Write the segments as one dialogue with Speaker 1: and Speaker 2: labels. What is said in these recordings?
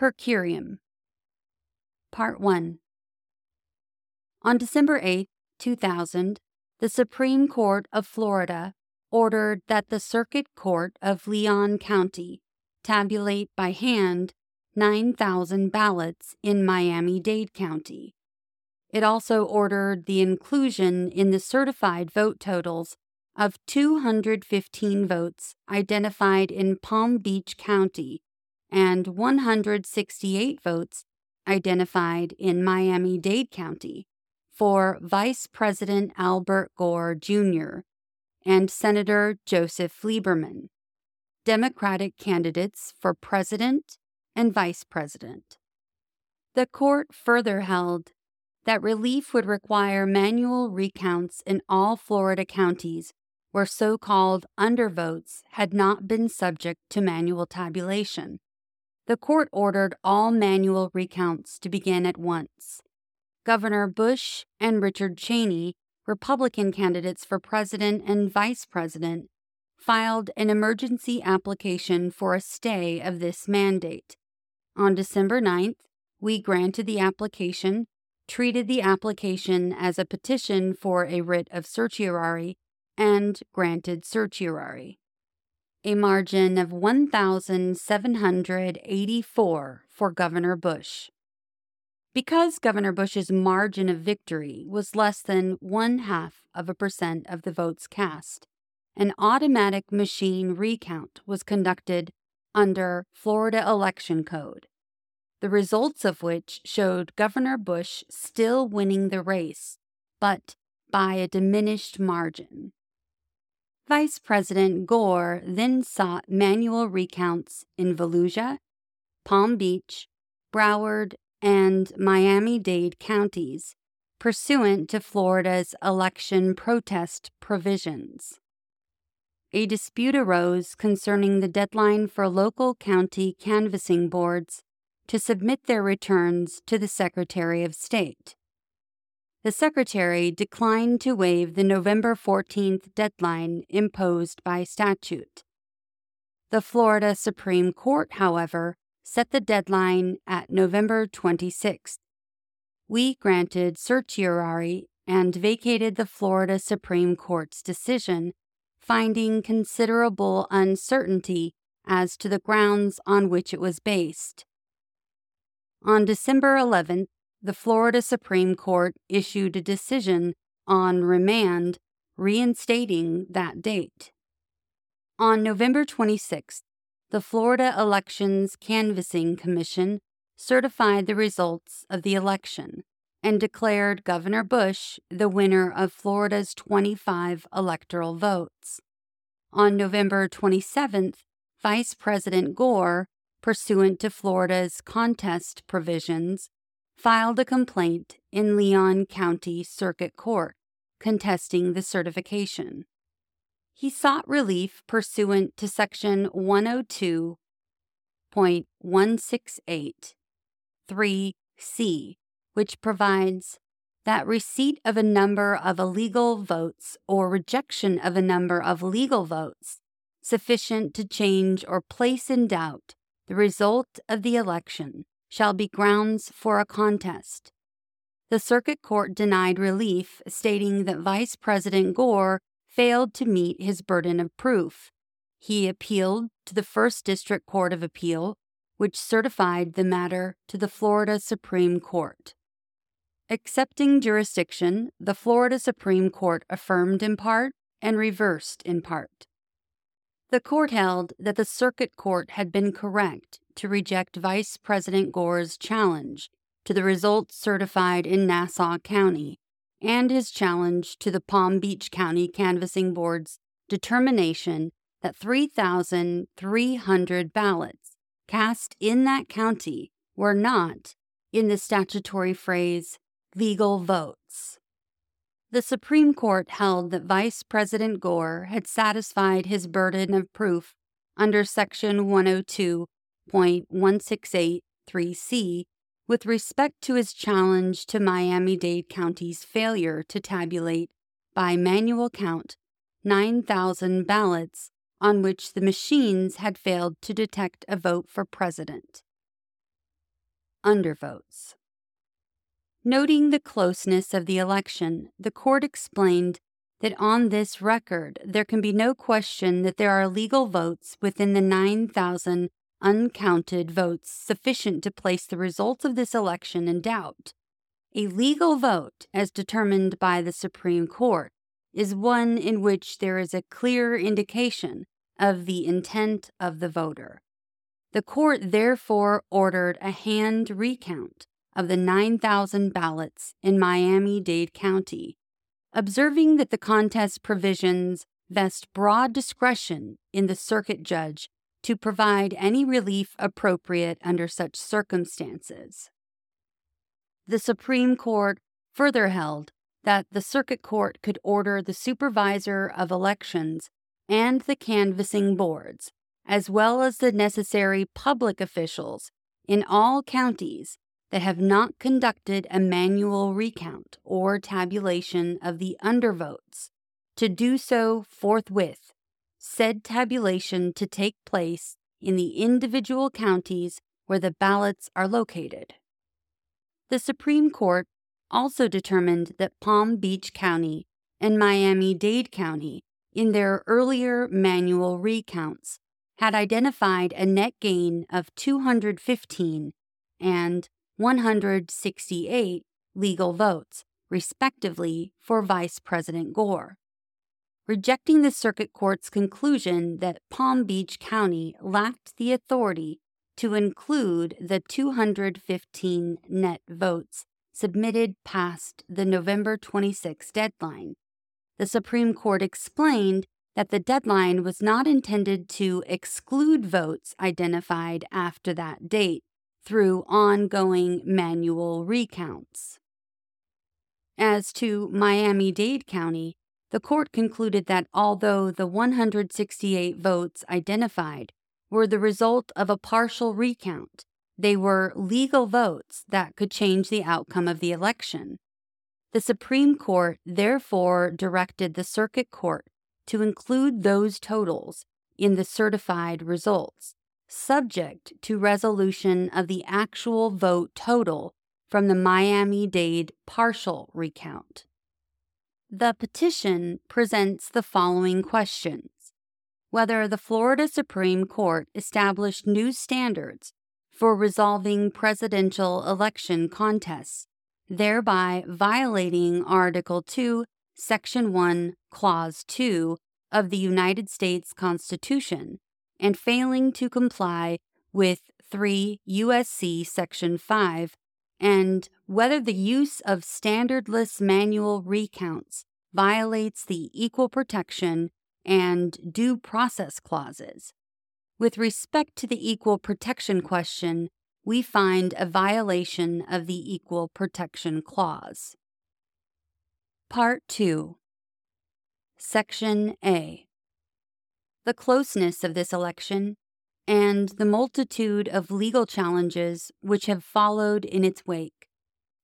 Speaker 1: Per curiam. Part 1 On December 8, 2000, the Supreme Court of Florida ordered that the Circuit Court of Leon County tabulate by hand 9,000 ballots in Miami Dade County. It also ordered the inclusion in the certified vote totals of 215 votes identified in Palm Beach County and 168 votes identified in Miami Dade County for Vice President Albert Gore Jr. and Senator Joseph Lieberman, Democratic candidates for President and Vice President. The court further held that relief would require manual recounts in all Florida counties where so called undervotes had not been subject to manual tabulation. The court ordered all manual recounts to begin at once. Governor Bush and Richard Cheney, Republican candidates for president and vice president, filed an emergency application for a stay of this mandate. On December 9th, we granted the application, treated the application as a petition for a writ of certiorari, and granted certiorari. A margin of 1,784 for Governor Bush. Because Governor Bush's margin of victory was less than one half of a percent of the votes cast, an automatic machine recount was conducted under Florida Election Code, the results of which showed Governor Bush still winning the race, but by a diminished margin. Vice President Gore then sought manual recounts in Volusia, Palm Beach, Broward, and Miami Dade counties, pursuant to Florida's election protest provisions. A dispute arose concerning the deadline for local county canvassing boards to submit their returns to the Secretary of State. The Secretary declined to waive the November 14th deadline imposed by statute. The Florida Supreme Court, however, set the deadline at November 26th. We granted certiorari and vacated the Florida Supreme Court's decision, finding considerable uncertainty as to the grounds on which it was based. On December 11th, the Florida Supreme Court issued a decision on remand reinstating that date. On November 26th, the Florida Elections Canvassing Commission certified the results of the election and declared Governor Bush the winner of Florida's 25 electoral votes. On November 27th, Vice President Gore, pursuant to Florida's contest provisions, filed a complaint in Leon County Circuit Court contesting the certification. He sought relief pursuant to Section 102.168 3c, which provides that receipt of a number of illegal votes or rejection of a number of legal votes sufficient to change or place in doubt the result of the election shall be grounds for a contest. The Circuit Court denied relief, stating that Vice President Gore failed to meet his burden of proof. He appealed to the First District Court of Appeal, which certified the matter to the Florida Supreme Court. Accepting jurisdiction, the Florida Supreme Court affirmed in part and reversed in part. The court held that the circuit court had been correct to reject Vice President Gore's challenge to the results certified in Nassau County and his challenge to the Palm Beach County Canvassing Board's determination that 3,300 ballots cast in that county were not, in the statutory phrase, legal votes. The Supreme Court held that Vice President Gore had satisfied his burden of proof under Section oh 102.1683c with respect to his challenge to Miami Dade County's failure to tabulate by manual count 9,000 ballots on which the machines had failed to detect a vote for president. undervotes. Noting the closeness of the election, the court explained that on this record there can be no question that there are legal votes within the 9,000 uncounted votes sufficient to place the results of this election in doubt. A legal vote, as determined by the Supreme Court, is one in which there is a clear indication of the intent of the voter. The court therefore ordered a hand recount of the 9,000 ballots in Miami Dade County, observing that the contest provisions vest broad discretion in the circuit judge to provide any relief appropriate under such circumstances. The Supreme Court further held that the Circuit Court could order the supervisor of elections and the canvassing boards, as well as the necessary public officials in all counties that have not conducted a manual recount or tabulation of the undervotes, to do so forthwith, said tabulation to take place in the individual counties where the ballots are located. The Supreme Court also determined that Palm Beach County and Miami Dade County, in their earlier manual recounts, had identified a net gain of 215 and 168 legal votes, respectively, for Vice President Gore. Rejecting the Circuit Court's conclusion that Palm Beach County lacked the authority to include the 215 net votes submitted past the November 26 deadline. The Supreme Court explained that the deadline was not intended to exclude votes identified after that date through ongoing manual recounts. As to Miami Dade County, the court concluded that although the 168 votes identified were the result of a partial recount. They were legal votes that could change the outcome of the election. The Supreme Court therefore directed the Circuit Court to include those totals in the certified results, subject to resolution of the actual vote total from the Miami Dade partial recount. The petition presents the following questions whether the Florida Supreme Court established new standards for resolving presidential election contests, thereby violating Article 2, Section 1, Clause 2 of the United States Constitution and failing to comply with 3 U.S.C. Section 5, and whether the use of standardless manual recounts violates the Equal Protection and due process clauses. With respect to the equal protection question, we find a violation of the Equal Protection Clause. Part 2 Section A The closeness of this election and the multitude of legal challenges which have followed in its wake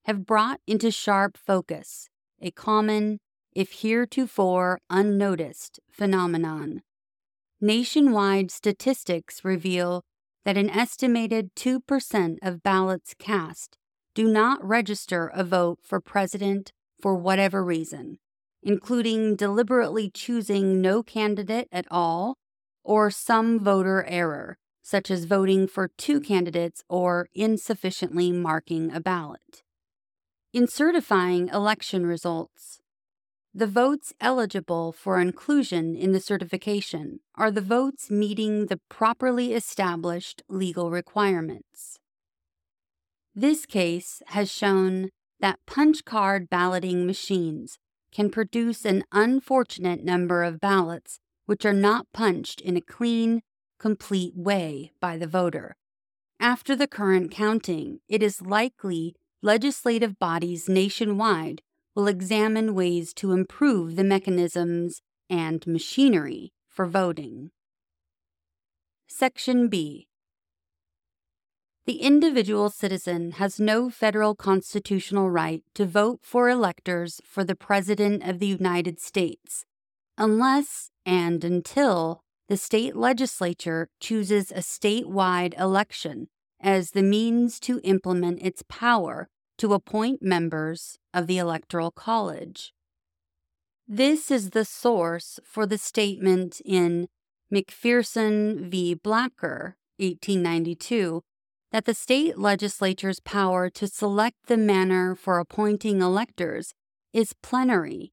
Speaker 1: have brought into sharp focus a common if heretofore unnoticed, phenomenon. Nationwide statistics reveal that an estimated 2% of ballots cast do not register a vote for president for whatever reason, including deliberately choosing no candidate at all or some voter error, such as voting for two candidates or insufficiently marking a ballot. In certifying election results, the votes eligible for inclusion in the certification are the votes meeting the properly established legal requirements. This case has shown that punch card balloting machines can produce an unfortunate number of ballots which are not punched in a clean, complete way by the voter. After the current counting, it is likely legislative bodies nationwide will examine ways to improve the mechanisms and machinery for voting. Section B The individual citizen has no federal constitutional right to vote for electors for the President of the United States unless and until the state legislature chooses a statewide election as the means to implement its power to appoint members of the Electoral College. This is the source for the statement in McPherson v. Blacker, 1892, that the state legislature's power to select the manner for appointing electors is plenary.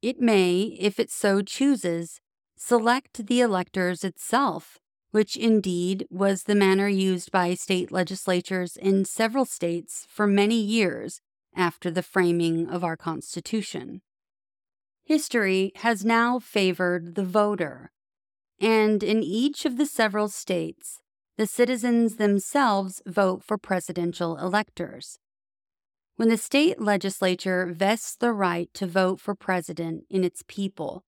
Speaker 1: It may, if it so chooses, select the electors itself, which indeed was the manner used by state legislatures in several states for many years after the framing of our Constitution. History has now favored the voter, and in each of the several states, the citizens themselves vote for presidential electors. When the state legislature vests the right to vote for president in its people,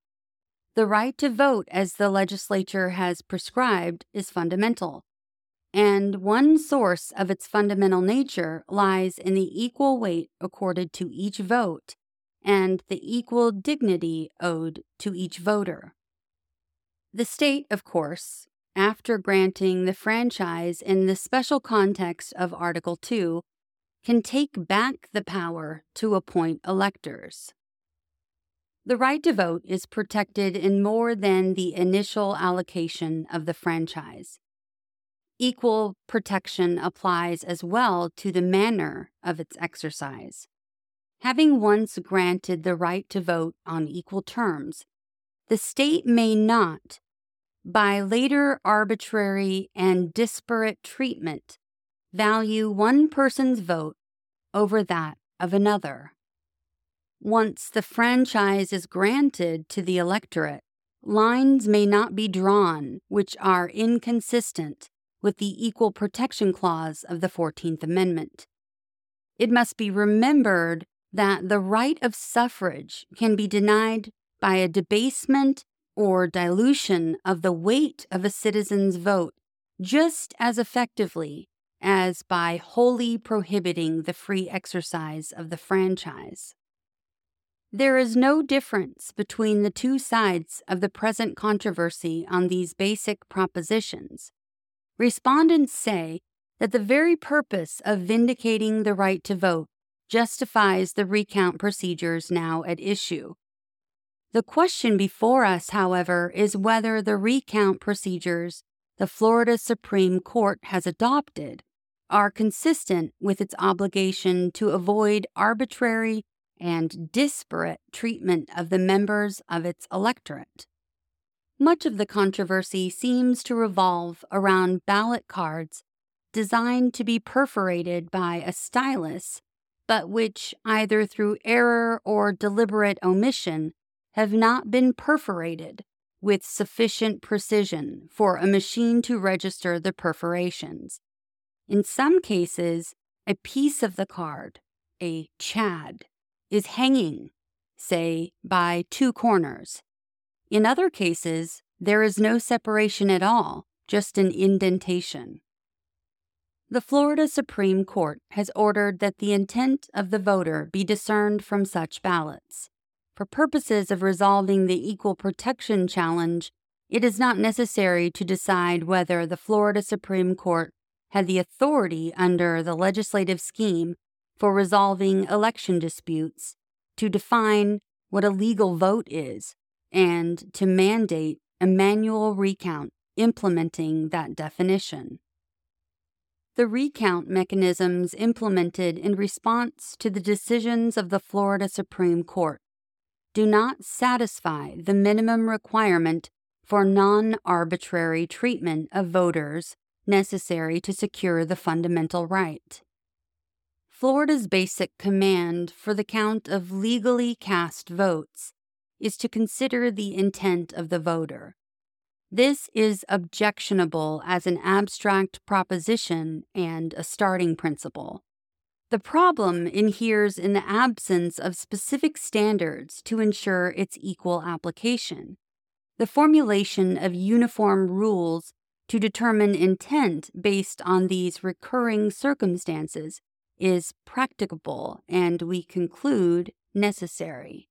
Speaker 1: the right to vote as the legislature has prescribed is fundamental, and one source of its fundamental nature lies in the equal weight accorded to each vote and the equal dignity owed to each voter. The state, of course, after granting the franchise in the special context of Article 2, can take back the power to appoint electors. The right to vote is protected in more than the initial allocation of the franchise. Equal protection applies as well to the manner of its exercise. Having once granted the right to vote on equal terms, the state may not, by later arbitrary and disparate treatment, value one person's vote over that of another. Once the franchise is granted to the electorate, lines may not be drawn which are inconsistent with the Equal Protection Clause of the 14th Amendment. It must be remembered that the right of suffrage can be denied by a debasement or dilution of the weight of a citizen's vote just as effectively as by wholly prohibiting the free exercise of the franchise. There is no difference between the two sides of the present controversy on these basic propositions. Respondents say that the very purpose of vindicating the right to vote justifies the recount procedures now at issue. The question before us, however, is whether the recount procedures the Florida Supreme Court has adopted are consistent with its obligation to avoid arbitrary and disparate treatment of the members of its electorate. Much of the controversy seems to revolve around ballot cards designed to be perforated by a stylus but which, either through error or deliberate omission, have not been perforated with sufficient precision for a machine to register the perforations. In some cases, a piece of the card, a chad, is hanging, say, by two corners. In other cases, there is no separation at all, just an indentation. The Florida Supreme Court has ordered that the intent of the voter be discerned from such ballots. For purposes of resolving the equal protection challenge, it is not necessary to decide whether the Florida Supreme Court had the authority under the legislative scheme for resolving election disputes to define what a legal vote is and to mandate a manual recount implementing that definition. The recount mechanisms implemented in response to the decisions of the Florida Supreme Court do not satisfy the minimum requirement for non arbitrary treatment of voters necessary to secure the fundamental right. Florida's basic command for the count of legally cast votes is to consider the intent of the voter this is objectionable as an abstract proposition and a starting principle. The problem inheres in the absence of specific standards to ensure its equal application. The formulation of uniform rules to determine intent based on these recurring circumstances is practicable and we conclude necessary.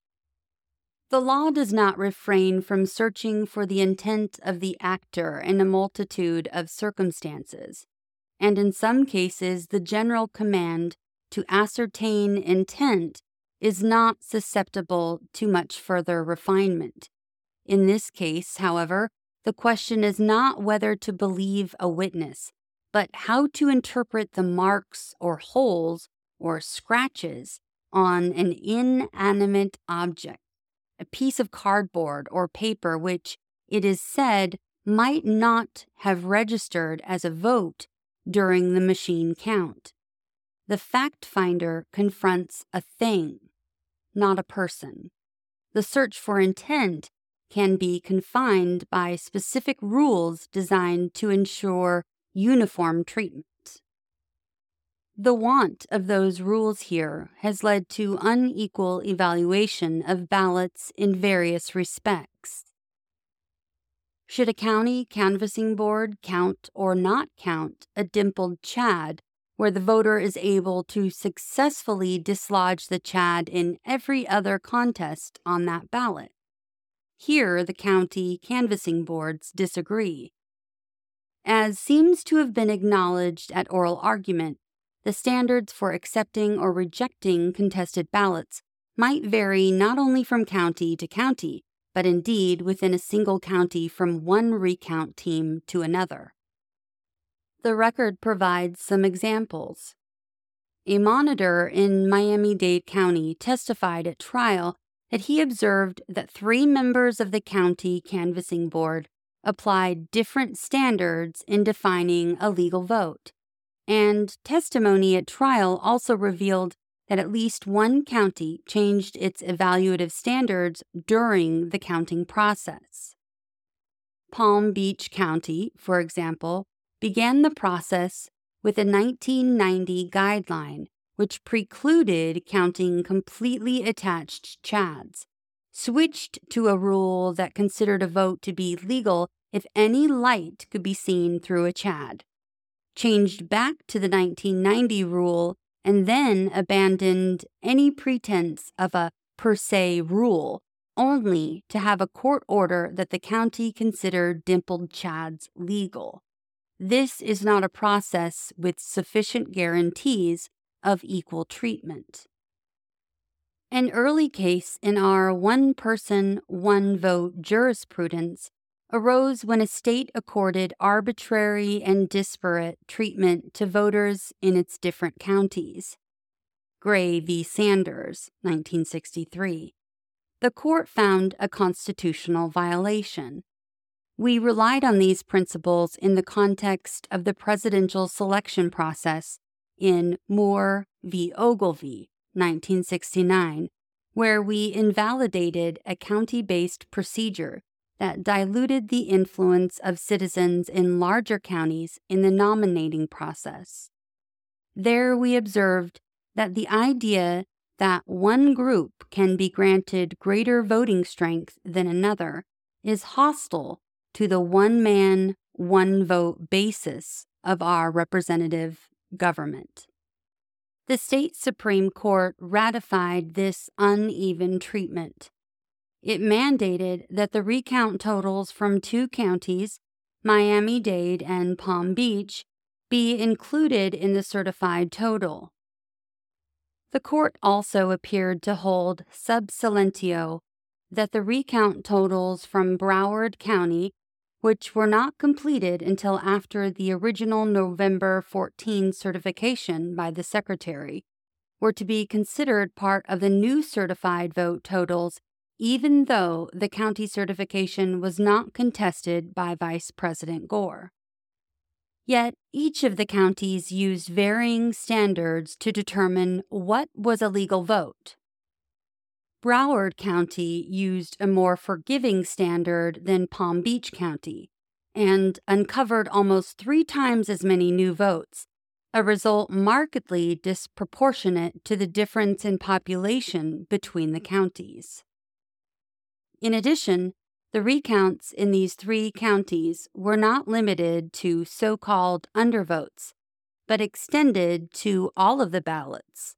Speaker 1: The law does not refrain from searching for the intent of the actor in a multitude of circumstances. and in some cases, the general command to ascertain intent is not susceptible to much further refinement. In this case, however, the question is not whether to believe a witness, but how to interpret the marks or holes or scratches on an inanimate object, a piece of cardboard or paper which, it is said, might not have registered as a vote during the machine count. The fact finder confronts a thing, not a person. The search for intent can be confined by specific rules designed to ensure uniform treatment. The want of those rules here has led to unequal evaluation of ballots in various respects. Should a county canvassing board count or not count a dimpled chad where the voter is able to successfully dislodge the chad in every other contest on that ballot? Here, the county canvassing boards disagree. As seems to have been acknowledged at oral argument, the standards for accepting or rejecting contested ballots might vary not only from county to county, but indeed within a single county from one recount team to another. The record provides some examples. A monitor in Miami Dade County testified at trial that he observed that three members of the county canvassing board applied different standards in defining a legal vote, and testimony at trial also revealed that at least one county changed its evaluative standards during the counting process. Palm Beach County, for example, began the process with a 1990 guideline which precluded counting completely attached chads, switched to a rule that considered a vote to be legal if any light could be seen through a chad, changed back to the 1990 rule and then abandoned any pretense of a per se rule, only to have a court order that the county considered dimpled chads legal. This is not a process with sufficient guarantees of equal treatment. An early case in our one person, one vote jurisprudence arose when a state accorded arbitrary and disparate treatment to voters in its different counties. Gray v. Sanders, 1963. The court found a constitutional violation. We relied on these principles in the context of the presidential selection process in Moore v. Ogilvie, 1969, where we invalidated a county based procedure that diluted the influence of citizens in larger counties in the nominating process. There we observed that the idea that one group can be granted greater voting strength than another is hostile to the one man, one vote basis of our representative government. The state Supreme Court ratified this uneven treatment it mandated that the recount totals from two counties, Miami Dade and Palm Beach, be included in the certified total. The court also appeared to hold sub silentio that the recount totals from Broward County, which were not completed until after the original November 14 certification by the Secretary, were to be considered part of the new certified vote totals even though the county certification was not contested by Vice President Gore. Yet each of the counties used varying standards to determine what was a legal vote. Broward County used a more forgiving standard than Palm Beach County and uncovered almost three times as many new votes, a result markedly disproportionate to the difference in population between the counties. In addition, the recounts in these three counties were not limited to so called undervotes, but extended to all of the ballots.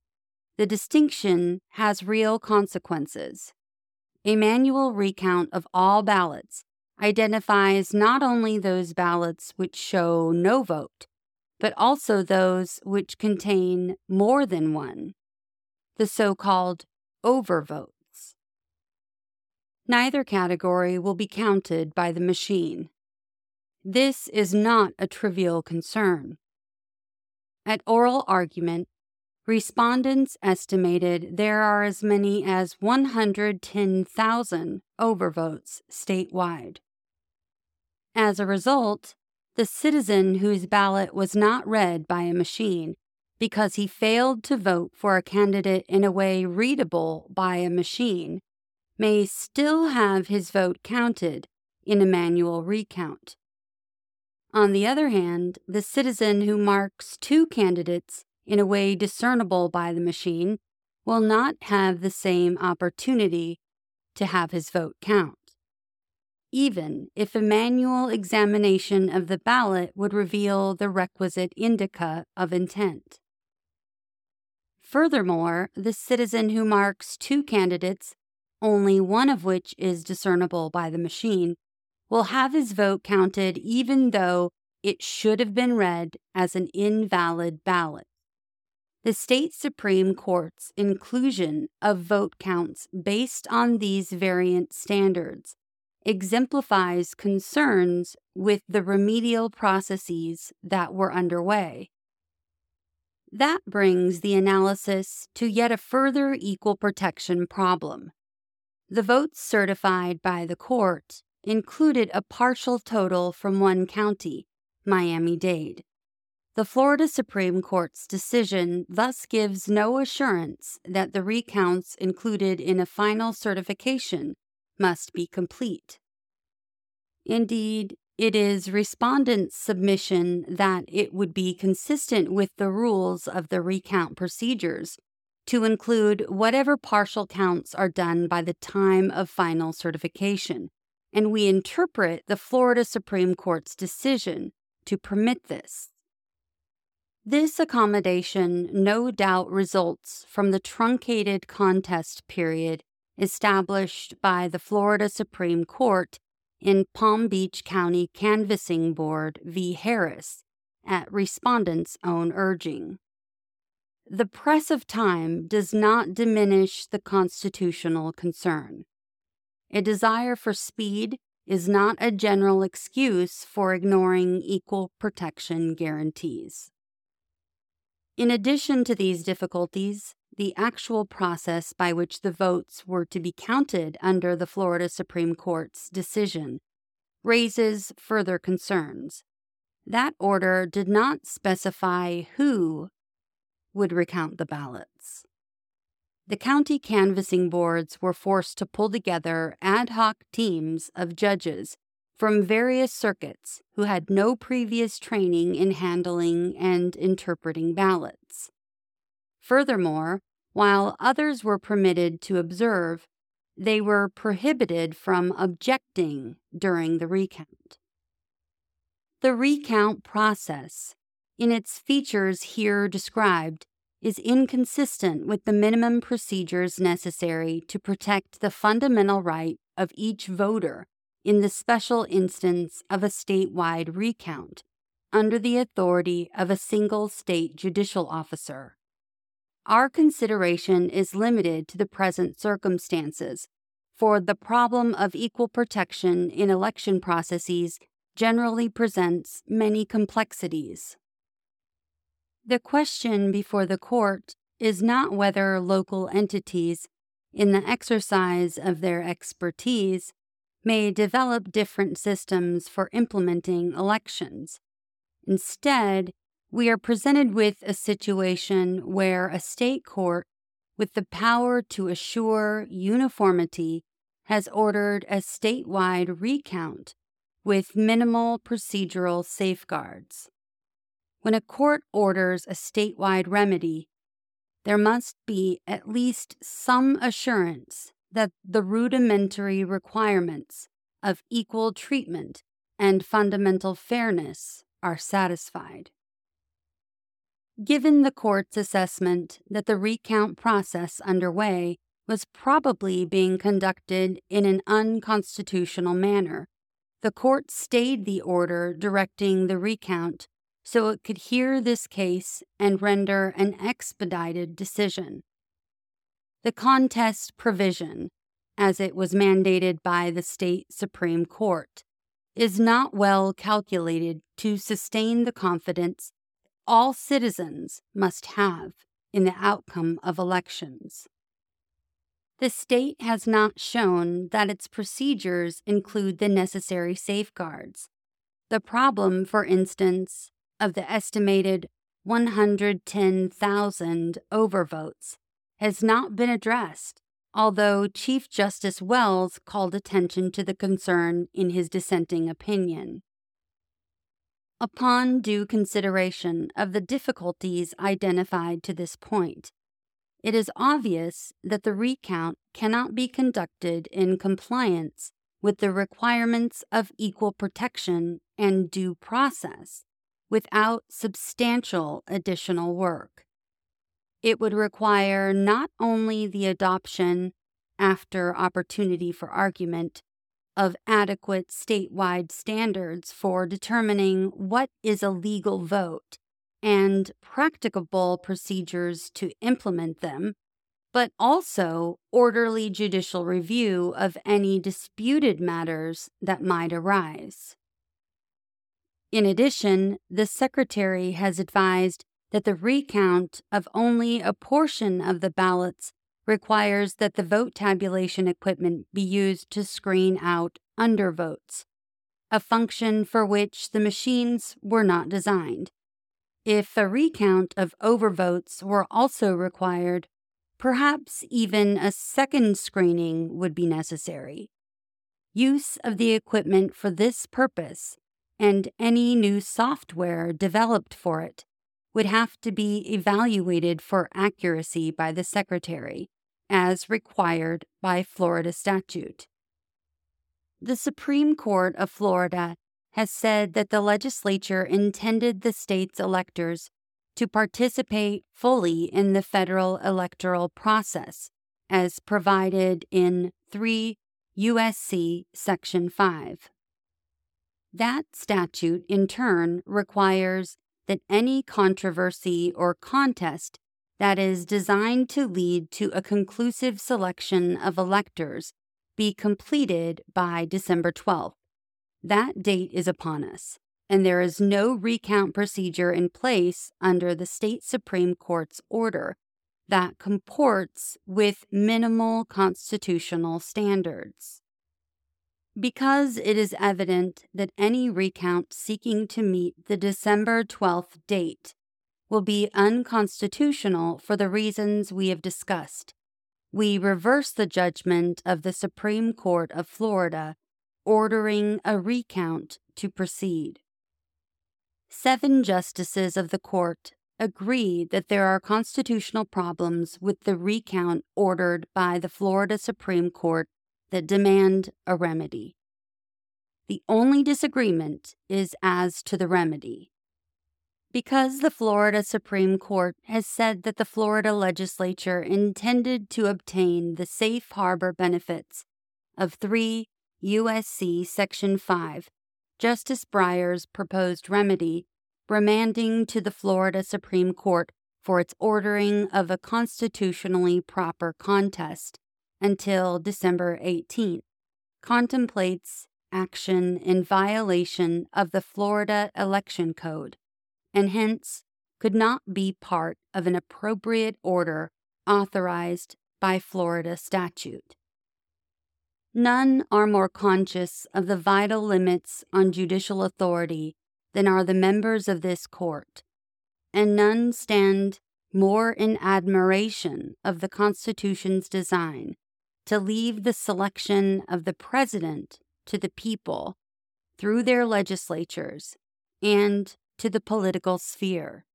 Speaker 1: The distinction has real consequences. A manual recount of all ballots identifies not only those ballots which show no vote, but also those which contain more than one, the so called overvotes. Neither category will be counted by the machine. This is not a trivial concern. At oral argument, respondents estimated there are as many as 110,000 overvotes statewide. As a result, the citizen whose ballot was not read by a machine because he failed to vote for a candidate in a way readable by a machine may still have his vote counted in a manual recount. On the other hand, the citizen who marks two candidates in a way discernible by the machine will not have the same opportunity to have his vote count even if a manual examination of the ballot would reveal the requisite indicia of intent. Furthermore, the citizen who marks two candidates, only one of which is discernible by the machine, will have his vote counted even though it should have been read as an invalid ballot. The state Supreme Court's inclusion of vote counts based on these variant standards exemplifies concerns with the remedial processes that were underway. That brings the analysis to yet a further equal protection problem. The votes certified by the court included a partial total from one county, Miami Dade. The Florida Supreme Court's decision thus gives no assurance that the recounts included in a final certification must be complete. Indeed, it is respondent's submission that it would be consistent with the rules of the recount procedures to include whatever partial counts are done by the time of final certification, and we interpret the Florida Supreme Court's decision to permit this. This accommodation no doubt results from the truncated contest period established by the Florida Supreme Court in Palm Beach County Canvassing Board v. Harris at respondents' own urging. The press of time does not diminish the constitutional concern. A desire for speed is not a general excuse for ignoring equal protection guarantees. In addition to these difficulties, the actual process by which the votes were to be counted under the Florida Supreme Court's decision raises further concerns. That order did not specify who would recount the ballots. The county canvassing boards were forced to pull together ad hoc teams of judges from various circuits who had no previous training in handling and interpreting ballots. Furthermore, while others were permitted to observe, they were prohibited from objecting during the recount. The recount process, in its features here described, is inconsistent with the minimum procedures necessary to protect the fundamental right of each voter in the special instance of a statewide recount under the authority of a single state judicial officer. Our consideration is limited to the present circumstances, for the problem of equal protection in election processes generally presents many complexities. The question before the court is not whether local entities, in the exercise of their expertise, may develop different systems for implementing elections. Instead, we are presented with a situation where a state court with the power to assure uniformity has ordered a statewide recount with minimal procedural safeguards. When a court orders a statewide remedy, there must be at least some assurance that the rudimentary requirements of equal treatment and fundamental fairness are satisfied. Given the court's assessment that the recount process underway was probably being conducted in an unconstitutional manner, the court stayed the order directing the recount so it could hear this case and render an expedited decision. The contest provision, as it was mandated by the state Supreme Court, is not well calculated to sustain the confidence all citizens must have in the outcome of elections. The state has not shown that its procedures include the necessary safeguards. The problem, for instance, of the estimated 110,000 overvotes has not been addressed, although Chief Justice Wells called attention to the concern in his dissenting opinion. Upon due consideration of the difficulties identified to this point, it is obvious that the recount cannot be conducted in compliance with the requirements of equal protection and due process without substantial additional work. It would require not only the adoption, after opportunity for argument, of adequate statewide standards for determining what is a legal vote and practicable procedures to implement them, but also orderly judicial review of any disputed matters that might arise. In addition, the Secretary has advised that the recount of only a portion of the ballots requires that the vote tabulation equipment be used to screen out undervotes, a function for which the machines were not designed. If a recount of overvotes were also required, perhaps even a second screening would be necessary. Use of the equipment for this purpose and any new software developed for it would have to be evaluated for accuracy by the Secretary, as required by Florida statute. The Supreme Court of Florida has said that the legislature intended the state's electors to participate fully in the federal electoral process as provided in 3 USC Section 5. That statute, in turn, requires that any controversy or contest that is designed to lead to a conclusive selection of electors be completed by December 12th. That date is upon us, and there is no recount procedure in place under the state Supreme Court's order that comports with minimal constitutional standards. Because it is evident that any recount seeking to meet the December 12th date will be unconstitutional for the reasons we have discussed, we reverse the judgment of the Supreme Court of Florida ordering a recount to proceed. Seven justices of the court agree that there are constitutional problems with the recount ordered by the Florida Supreme Court that demand a remedy. The only disagreement is as to the remedy. Because the Florida Supreme Court has said that the Florida legislature intended to obtain the safe harbor benefits of three USC Section 5, Justice Breyer's proposed remedy, remanding to the Florida Supreme Court for its ordering of a constitutionally proper contest until December 18th, contemplates action in violation of the Florida Election Code, and hence could not be part of an appropriate order authorized by Florida statute. None are more conscious of the vital limits on judicial authority than are the members of this court, and none stand more in admiration of the Constitution's design to leave the selection of the President to the people through their legislatures and to the political sphere.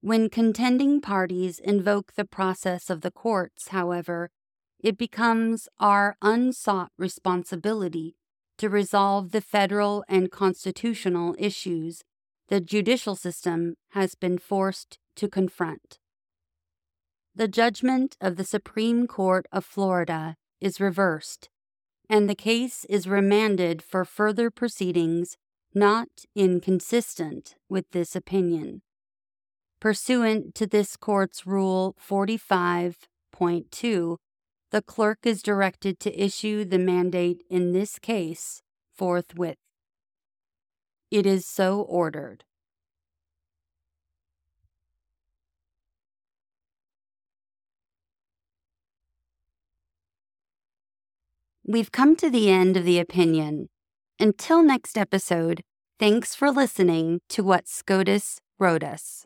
Speaker 1: When contending parties invoke the process of the courts, however, it becomes our unsought responsibility to resolve the federal and constitutional issues the judicial system has been forced to confront. The judgment of the Supreme Court of Florida is reversed, and the case is remanded for further proceedings not inconsistent with this opinion. Pursuant to this court's Rule 45.2, the clerk is directed to issue the mandate in this case forthwith. It is so ordered. We've come to the end of the opinion. Until next episode, thanks for listening to what SCOTUS wrote us.